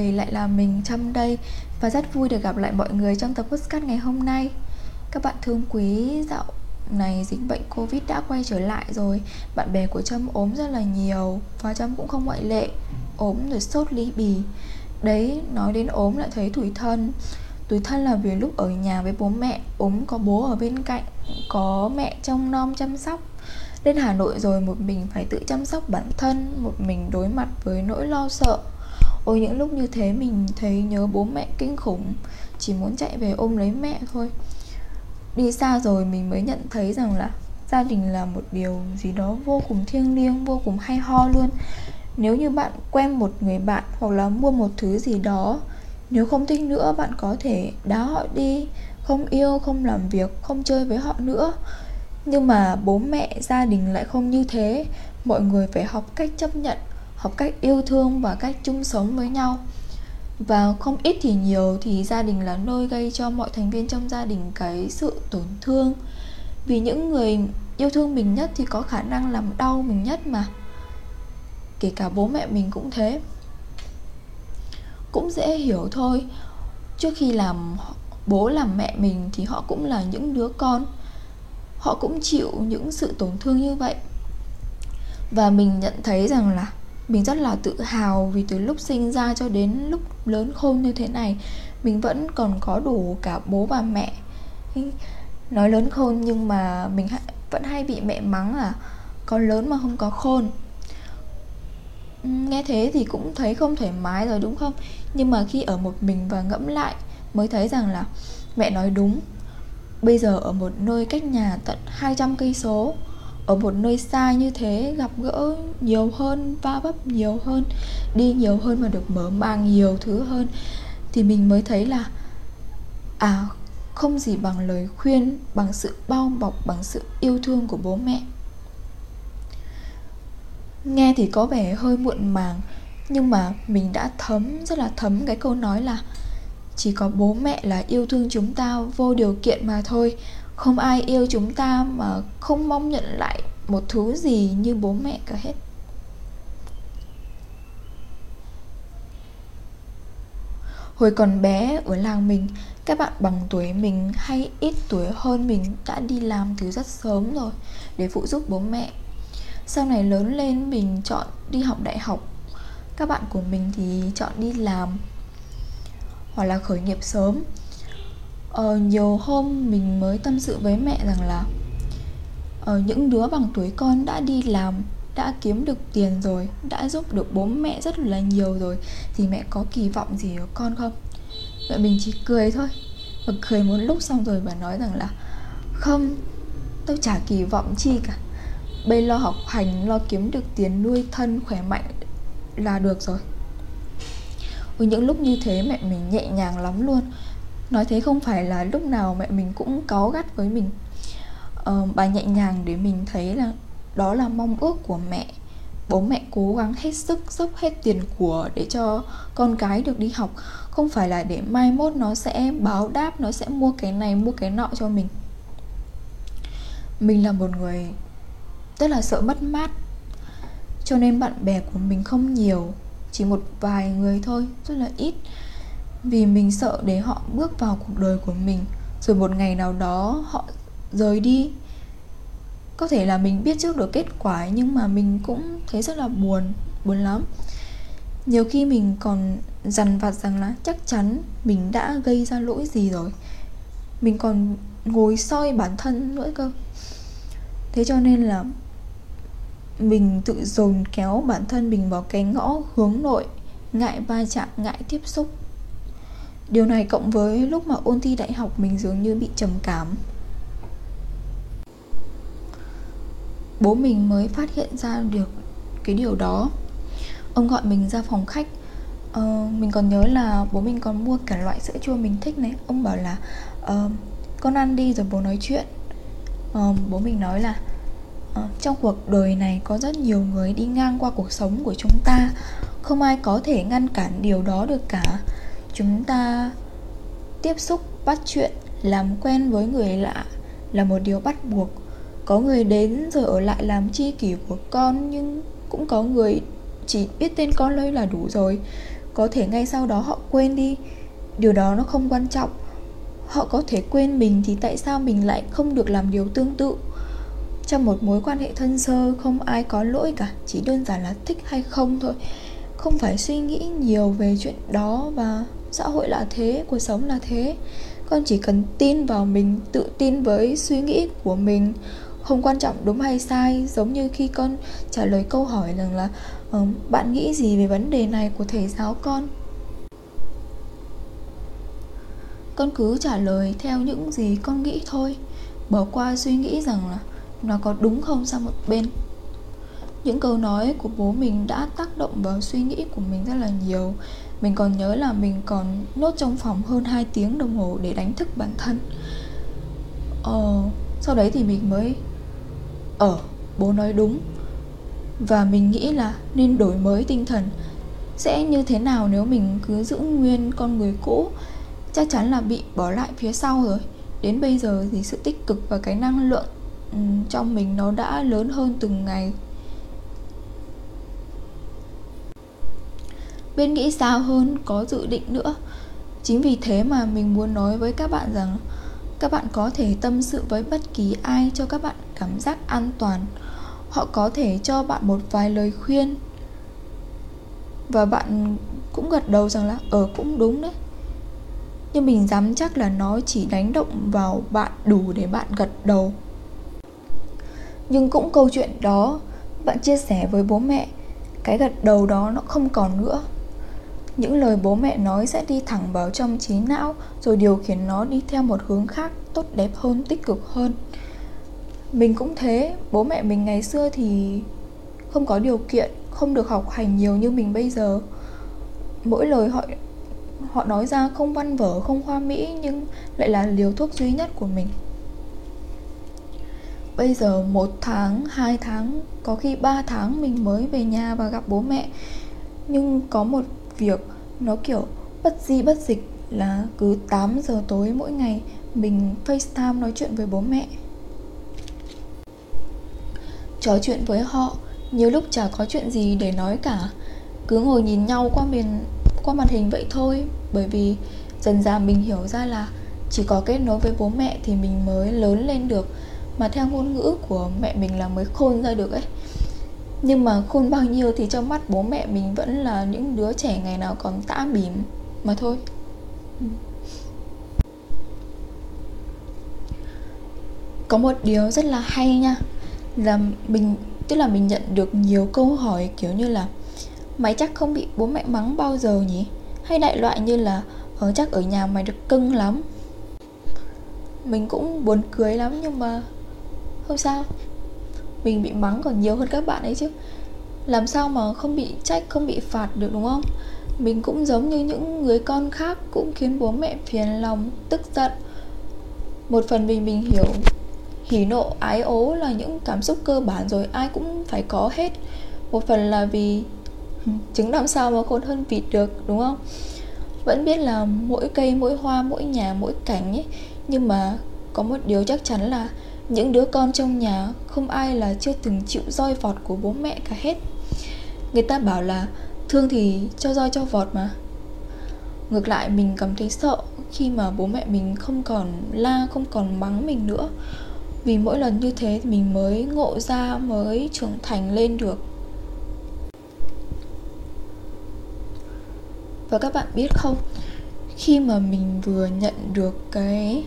người, lại là mình Trâm đây. Và rất vui được gặp lại mọi người trong tập podcast ngày hôm nay. Các bạn thương quý, dạo này dịch bệnh Covid đã quay trở lại rồi. Bạn bè của Trâm ốm rất là nhiều Và Trâm cũng không ngoại lệ Ốm rồi sốt ly bì. Đấy, nói đến ốm lại thấy tủi thân. Tủi thân là vì lúc ở nhà với bố mẹ Ốm có bố ở bên cạnh Có mẹ trông nom chăm sóc. Lên Hà Nội rồi một mình phải tự chăm sóc bản thân Một mình đối mặt với nỗi lo sợ. Ôi những lúc như thế mình thấy nhớ bố mẹ kinh khủng Chỉ muốn chạy về ôm lấy mẹ thôi. Đi xa rồi mình mới nhận thấy rằng là Gia đình là một điều gì đó vô cùng thiêng liêng, vô cùng hay ho luôn. Nếu như bạn quen một người bạn hoặc là mua một thứ gì đó Nếu không thích nữa bạn có thể đá họ đi Không yêu, không làm việc, không chơi với họ nữa. Nhưng mà bố mẹ gia đình lại không như thế. Mọi người phải học cách chấp nhận học cách yêu thương và cách chung sống với nhau. Và không ít thì nhiều thì gia đình là nơi gây cho mọi thành viên trong gia đình cái sự tổn thương. Vì những người yêu thương mình nhất thì có khả năng làm đau mình nhất mà. Kể cả bố mẹ mình cũng thế. Cũng dễ hiểu thôi. Trước khi làm bố làm mẹ mình thì họ cũng là những đứa con. Họ cũng chịu những sự tổn thương như vậy. Và mình nhận thấy rằng là mình rất là tự hào vì từ lúc sinh ra cho đến lúc lớn khôn như thế này, mình vẫn còn có đủ cả bố và mẹ. Nói lớn khôn nhưng mà mình vẫn hay bị mẹ mắng là con lớn mà không có khôn. Ừ, nghe thế thì cũng thấy không thoải mái rồi đúng không? Nhưng mà khi ở một mình và ngẫm lại mới thấy rằng là mẹ nói đúng. Bây giờ ở một nơi cách nhà tận 200 cây số ở một nơi xa như thế, gặp gỡ nhiều hơn, va vấp nhiều hơn, đi nhiều hơn và được mở mang nhiều thứ hơn, thì mình mới thấy là à không gì bằng lời khuyên, bằng sự bao bọc, bằng sự yêu thương của bố mẹ. Nghe thì có vẻ hơi muộn màng, nhưng mà mình đã thấm, rất là thấm cái câu nói là, chỉ có bố mẹ là yêu thương chúng ta vô điều kiện mà thôi không ai yêu chúng ta mà không mong nhận lại một thứ gì như bố mẹ cả hết. Hồi còn bé ở làng mình, Các bạn bằng tuổi mình hay ít tuổi hơn mình Đã đi làm từ rất sớm rồi Để phụ giúp bố mẹ. Sau này lớn lên mình chọn đi học đại học. Các bạn của mình thì chọn đi làm hoặc là khởi nghiệp sớm ờ, nhiều hôm mình mới tâm sự với mẹ rằng là ờ, những đứa bằng tuổi con đã đi làm đã kiếm được tiền rồi đã giúp được bố mẹ rất là nhiều rồi thì mẹ có kỳ vọng gì ở con không? Mẹ mình chỉ cười thôi và cười một lúc xong rồi và nói rằng là không tôi chả kỳ vọng chi cả. Bây lo học hành lo kiếm được tiền nuôi thân khỏe mạnh là được rồi. Với những lúc như thế mẹ mình nhẹ nhàng lắm luôn nói thế không phải là lúc nào mẹ mình cũng cáu gắt với mình. Ờ, bà nhẹ nhàng để mình thấy là đó là mong ước của mẹ. Bố mẹ cố gắng hết sức dốc hết tiền của để cho con cái được đi học. Không phải là để mai mốt nó sẽ báo đáp nó sẽ mua cái này mua cái nọ cho mình. Mình là một người rất là sợ mất mát cho nên bạn bè của mình không nhiều chỉ một vài người thôi rất là ít vì mình sợ để họ bước vào cuộc đời của mình, rồi một ngày nào đó họ rời đi. Có thể là mình biết trước được kết quả, nhưng mà mình cũng thấy rất là buồn buồn lắm. Nhiều khi mình còn dằn vặt rằng là chắc chắn mình đã gây ra lỗi gì rồi. Mình còn ngồi soi bản thân nữa cơ. Thế cho nên là mình tự dồn kéo bản thân mình vào cái ngõ hướng nội, ngại va chạm, ngại tiếp xúc điều này cộng với lúc mà ôn thi đại học mình dường như bị trầm cảm. Bố mình mới phát hiện ra được cái điều đó. Ông gọi mình ra phòng khách. Ờ, mình còn nhớ là bố mình còn mua cả loại sữa chua mình thích này. Ông bảo là uh, con ăn đi rồi bố nói chuyện. Ờ, bố mình nói là Ờ, trong cuộc đời này có rất nhiều người đi ngang qua cuộc sống của chúng ta. Không ai có thể ngăn cản điều đó được cả chúng ta tiếp xúc, bắt chuyện, làm quen với người lạ là một điều bắt buộc. Có người đến rồi ở lại làm chi kỷ của con, nhưng cũng có người chỉ biết tên con lơi là đủ rồi. Có thể ngay sau đó họ quên đi. Điều đó nó không quan trọng. Họ có thể quên mình thì tại sao mình lại không được làm điều tương tự? Trong một mối quan hệ thân sơ, không ai có lỗi cả, chỉ đơn giản là thích hay không thôi không phải suy nghĩ nhiều về chuyện đó và xã hội là thế cuộc sống là thế. Con chỉ cần tin vào mình tự tin với suy nghĩ của mình. Không quan trọng đúng hay sai giống như khi con trả lời câu hỏi rằng là uh, bạn nghĩ gì về vấn đề này của thầy giáo con? Con cứ trả lời theo những gì con nghĩ thôi bỏ qua suy nghĩ rằng là nó có đúng không sang một bên những câu nói của bố mình đã tác động vào suy nghĩ của mình rất là nhiều. Mình còn nhớ là mình còn nốt trong phòng hơn 2 tiếng đồng hồ để đánh thức bản thân. Ờ, sau đấy thì mình mới ở ờ, bố nói đúng. Và mình nghĩ là nên đổi mới tinh thần. Sẽ như thế nào nếu mình cứ giữ nguyên con người cũ? Chắc chắn là bị bỏ lại phía sau rồi. Đến bây giờ thì sự tích cực và cái năng lượng trong mình nó đã lớn hơn từng ngày. Bên nghĩ xa hơn, có dự định nữa. Chính vì thế mà mình muốn nói với các bạn rằng các bạn có thể tâm sự với bất kỳ ai cho các bạn cảm giác an toàn. Họ có thể cho bạn một vài lời khuyên. Và bạn cũng gật đầu rằng là ở cũng đúng đấy. Nhưng mình dám chắc là nó chỉ đánh động vào bạn đủ để bạn gật đầu. Nhưng cũng câu chuyện đó, bạn chia sẻ với bố mẹ, cái gật đầu đó nó không còn nữa những lời bố mẹ nói sẽ đi thẳng vào trong trí não, rồi điều khiển nó đi theo một hướng khác, tốt đẹp hơn, tích cực hơn. Mình cũng thế, bố mẹ mình ngày xưa thì không có điều kiện, không được học hành nhiều như mình bây giờ. Mỗi lời họ họ nói ra không văn vở, không hoa mỹ, nhưng lại là liều thuốc duy nhất của mình. Bây giờ một tháng, hai tháng, có khi ba tháng mình mới về nhà và gặp bố mẹ. Nhưng có một việc nó kiểu bất di bất dịch là cứ 8 giờ tối mỗi ngày mình FaceTime nói chuyện với bố mẹ. Trò chuyện với họ, Nhiều lúc chả có chuyện gì để nói cả. Cứ ngồi nhìn nhau qua màn qua màn hình vậy thôi, Bởi vì dần dần mình hiểu ra là Chỉ có kết nối với bố mẹ thì mình mới lớn lên được. Mà theo ngôn ngữ của mẹ mình là mới khôn ra được ấy nhưng mà khôn bao nhiêu thì trong mắt bố mẹ mình vẫn là những đứa trẻ ngày nào còn tã bỉm mà thôi. Có một điều rất là hay nha, là mình, tức là mình nhận được nhiều câu hỏi kiểu như là, mày chắc không bị bố mẹ mắng bao giờ nhỉ? Hay đại loại như là ở chắc ở nhà mày được cưng lắm. Mình cũng buồn cười lắm nhưng mà, không sao mình bị mắng còn nhiều hơn các bạn ấy chứ. Làm sao mà không bị trách, không bị phạt được, đúng không? Mình cũng giống như những người con khác cũng khiến bố mẹ phiền lòng, tức giận. Một phần vì mình hiểu, hỉ nộ, ái ố là những cảm xúc cơ bản rồi, ai cũng phải có hết. Một phần là vì trứng làm sao mà khôn hơn vịt được, đúng không? Vẫn biết là mỗi cây, mỗi hoa, mỗi nhà, mỗi cảnh ấy, nhưng mà có một điều chắc chắn là những đứa con trong nhà không ai là chưa từng chịu roi vọt của bố mẹ cả hết. Người ta bảo là, thương thì cho roi cho vọt mà. Ngược lại, mình cảm thấy sợ khi mà bố mẹ mình không còn la, không còn mắng mình nữa. Vì mỗi lần như thế thì mình mới ngộ ra, mới trưởng thành lên được. Và các bạn biết không? Khi mà mình vừa nhận được cái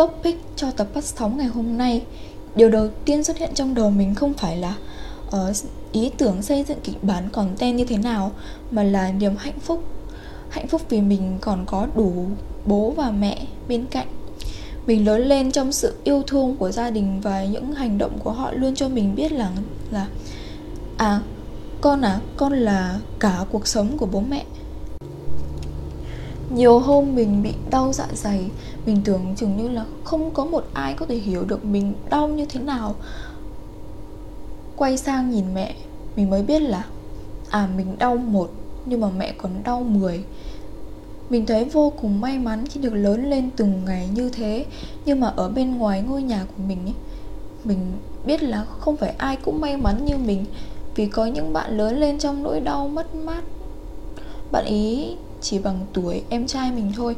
topic cho tập phát sóng ngày hôm nay. Điều đầu tiên xuất hiện trong đầu mình không phải là uh, ý tưởng xây dựng kịch bản content như thế nào mà là niềm hạnh phúc. Hạnh phúc vì mình còn có đủ bố và mẹ bên cạnh. Mình lớn lên trong sự yêu thương của gia đình và những hành động của họ luôn cho mình biết là là à con à con là cả cuộc sống của bố mẹ nhiều hôm mình bị đau dạ dày, mình tưởng chừng như là không có một ai có thể hiểu được mình đau như thế nào. Quay sang nhìn mẹ, mình mới biết là à mình đau một, nhưng mà mẹ còn đau mười. Mình thấy vô cùng may mắn khi được lớn lên từng ngày như thế, nhưng mà ở bên ngoài ngôi nhà của mình ấy, mình biết là không phải ai cũng may mắn như mình. Vì có những bạn lớn lên trong nỗi đau mất mát. Bạn ý chỉ bằng tuổi em trai mình thôi,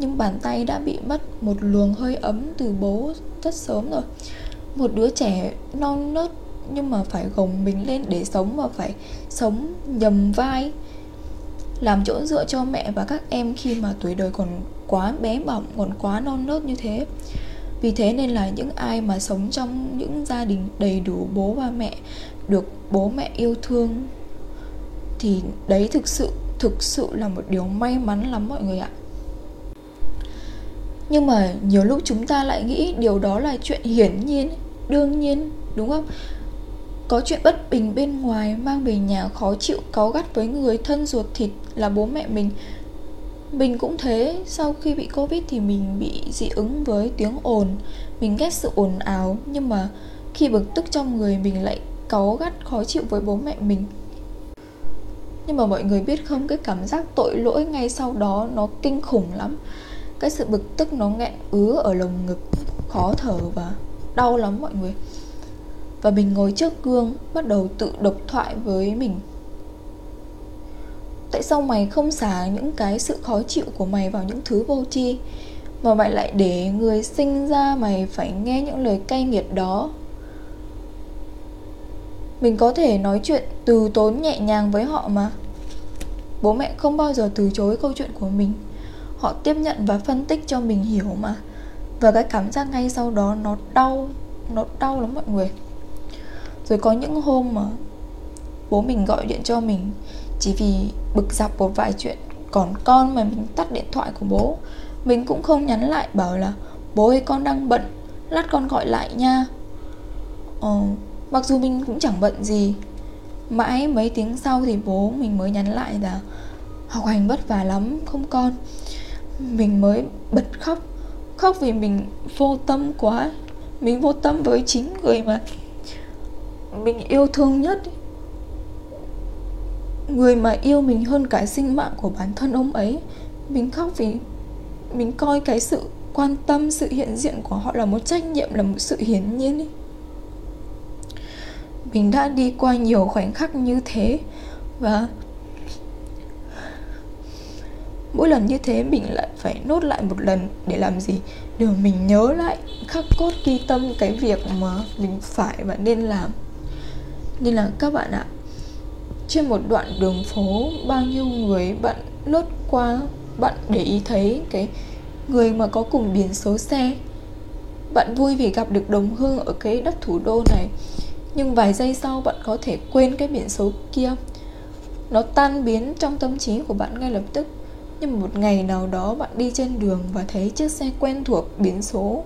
Nhưng bàn tay đã bị mất một luồng hơi ấm từ bố rất sớm rồi. Một đứa trẻ non nớt nhưng mà phải gồng mình lên để sống và phải sống nhầm vai, làm chỗ dựa cho mẹ và các em khi mà tuổi đời còn quá bé bỏng, còn quá non nớt như thế. Vì thế nên là những ai mà sống trong những gia đình đầy đủ bố và mẹ, được bố mẹ yêu thương, thì đấy thực sự thực sự là một điều may mắn lắm mọi người ạ. Nhưng mà nhiều lúc chúng ta lại nghĩ điều đó là chuyện hiển nhiên, đương nhiên, đúng không? Có chuyện bất bình bên ngoài mang về nhà khó chịu, cáu gắt với người thân ruột thịt là bố mẹ mình. Mình cũng thế, sau khi bị covid thì mình bị dị ứng với tiếng ồn. Mình ghét sự ồn ào, nhưng mà khi bực tức trong người mình lại cáu gắt khó chịu với bố mẹ mình nhưng mà mọi người biết không, cái cảm giác tội lỗi ngay sau đó nó kinh khủng lắm. Cái sự bực tức nó nghẹn ứ ở lồng ngực, khó thở và đau lắm mọi người. Và mình ngồi trước gương, bắt đầu tự độc thoại với mình. Tại sao mày không xả những cái sự khó chịu của mày vào những thứ vô tri, mà mày lại để người sinh ra mày phải nghe những lời cay nghiệt đó? Mình có thể nói chuyện từ tốn nhẹ nhàng với họ mà. Bố mẹ không bao giờ từ chối câu chuyện của mình. Họ tiếp nhận và phân tích cho mình hiểu mà. Và cái cảm giác ngay sau đó nó đau nó đau lắm mọi người. Rồi có những hôm mà bố mình gọi điện cho mình chỉ vì bực dọc một vài chuyện còn con mà mình tắt điện thoại của bố. Mình cũng không nhắn lại bảo là bố ơi con đang bận lát con gọi lại nha. Ờ, mặc dù mình cũng chẳng bận gì, mãi mấy tiếng sau thì bố mình mới nhắn lại là học hành vất vả lắm, không con. Mình mới bật khóc khóc vì mình vô tâm quá. Mình vô tâm với chính người mà mình yêu thương nhất. Người mà yêu mình hơn cả sinh mạng của bản thân ông ấy. Mình khóc vì mình coi cái sự quan tâm, sự hiện diện của họ là một trách nhiệm, là một sự hiển nhiên ấy mình đã đi qua nhiều khoảnh khắc như thế và mỗi lần như thế mình lại phải nốt lại một lần để làm gì? Để mình nhớ lại, khắc cốt ghi tâm cái việc mà mình phải và nên làm. Nên là các bạn ạ, trên một đoạn đường phố, bao nhiêu người bạn lướt qua, bạn để ý thấy cái người mà có cùng biển số xe, bạn vui vì gặp được đồng hương ở cái đất thủ đô này nhưng vài giây sau bạn có thể quên cái biển số kia. Nó tan biến trong tâm trí của bạn ngay lập tức. Nhưng một ngày nào đó bạn đi trên đường và thấy chiếc xe quen thuộc biển số.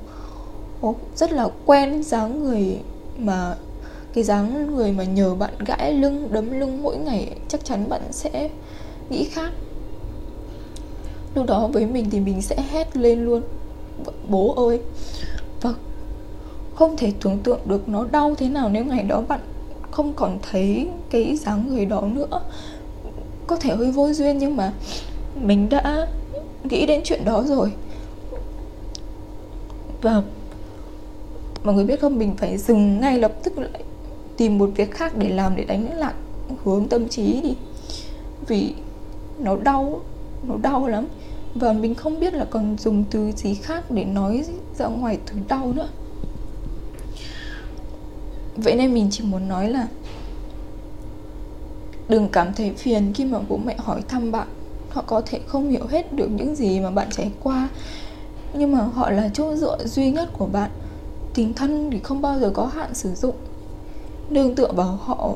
Rất là quen dáng người mà, cái dáng người mà nhờ bạn gãi lưng, đấm lưng mỗi ngày, chắc chắn bạn sẽ nghĩ khác. Lúc đó với mình thì mình sẽ hét lên luôn. Bố ơi! Và không thể tưởng tượng được nó đau thế nào nếu ngày đó bạn không còn thấy cái dáng người đó nữa. Có thể hơi vô duyên nhưng mà mình đã nghĩ đến chuyện đó rồi. Và mọi người biết không? Mình phải dừng ngay lập tức lại tìm một việc khác để làm để đánh lại hướng tâm trí đi. Vì nó đau nó đau lắm. Và mình không biết là còn dùng từ gì khác để nói ra ngoài từ đau nữa vậy nên mình chỉ muốn nói là đừng cảm thấy phiền khi mà bố mẹ hỏi thăm bạn. Họ có thể không hiểu hết được những gì mà bạn trải qua, nhưng mà họ là chỗ dựa duy nhất của bạn. Tình thân thì không bao giờ có hạn sử dụng. Nương tựa vào họ,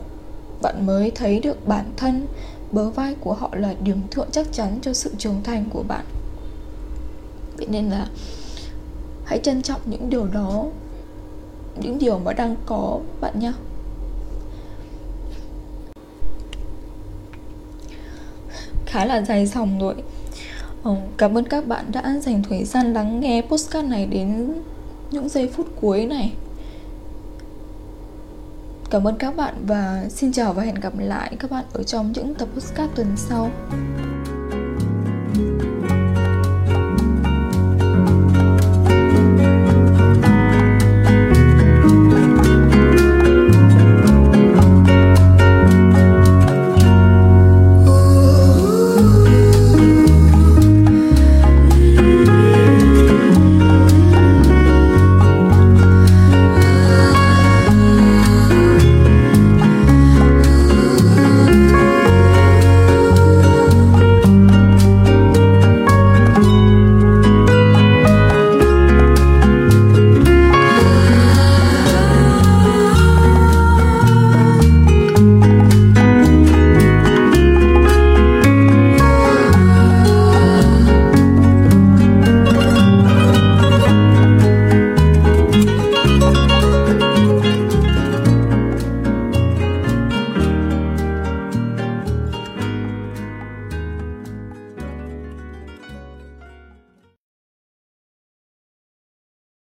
bạn mới thấy được bản thân. Bờ vai của họ là điểm thượng chắc chắn cho sự trưởng thành của bạn. Vậy nên là hãy trân trọng những điều đó những điều mà đang có, bạn nhé khá là dài dòng rồi. Ờ, cảm ơn các bạn đã dành thời gian lắng nghe postcard này đến những giây phút cuối này. Cảm ơn các bạn và xin chào và hẹn gặp lại các bạn ở trong những tập podcast tuần sau.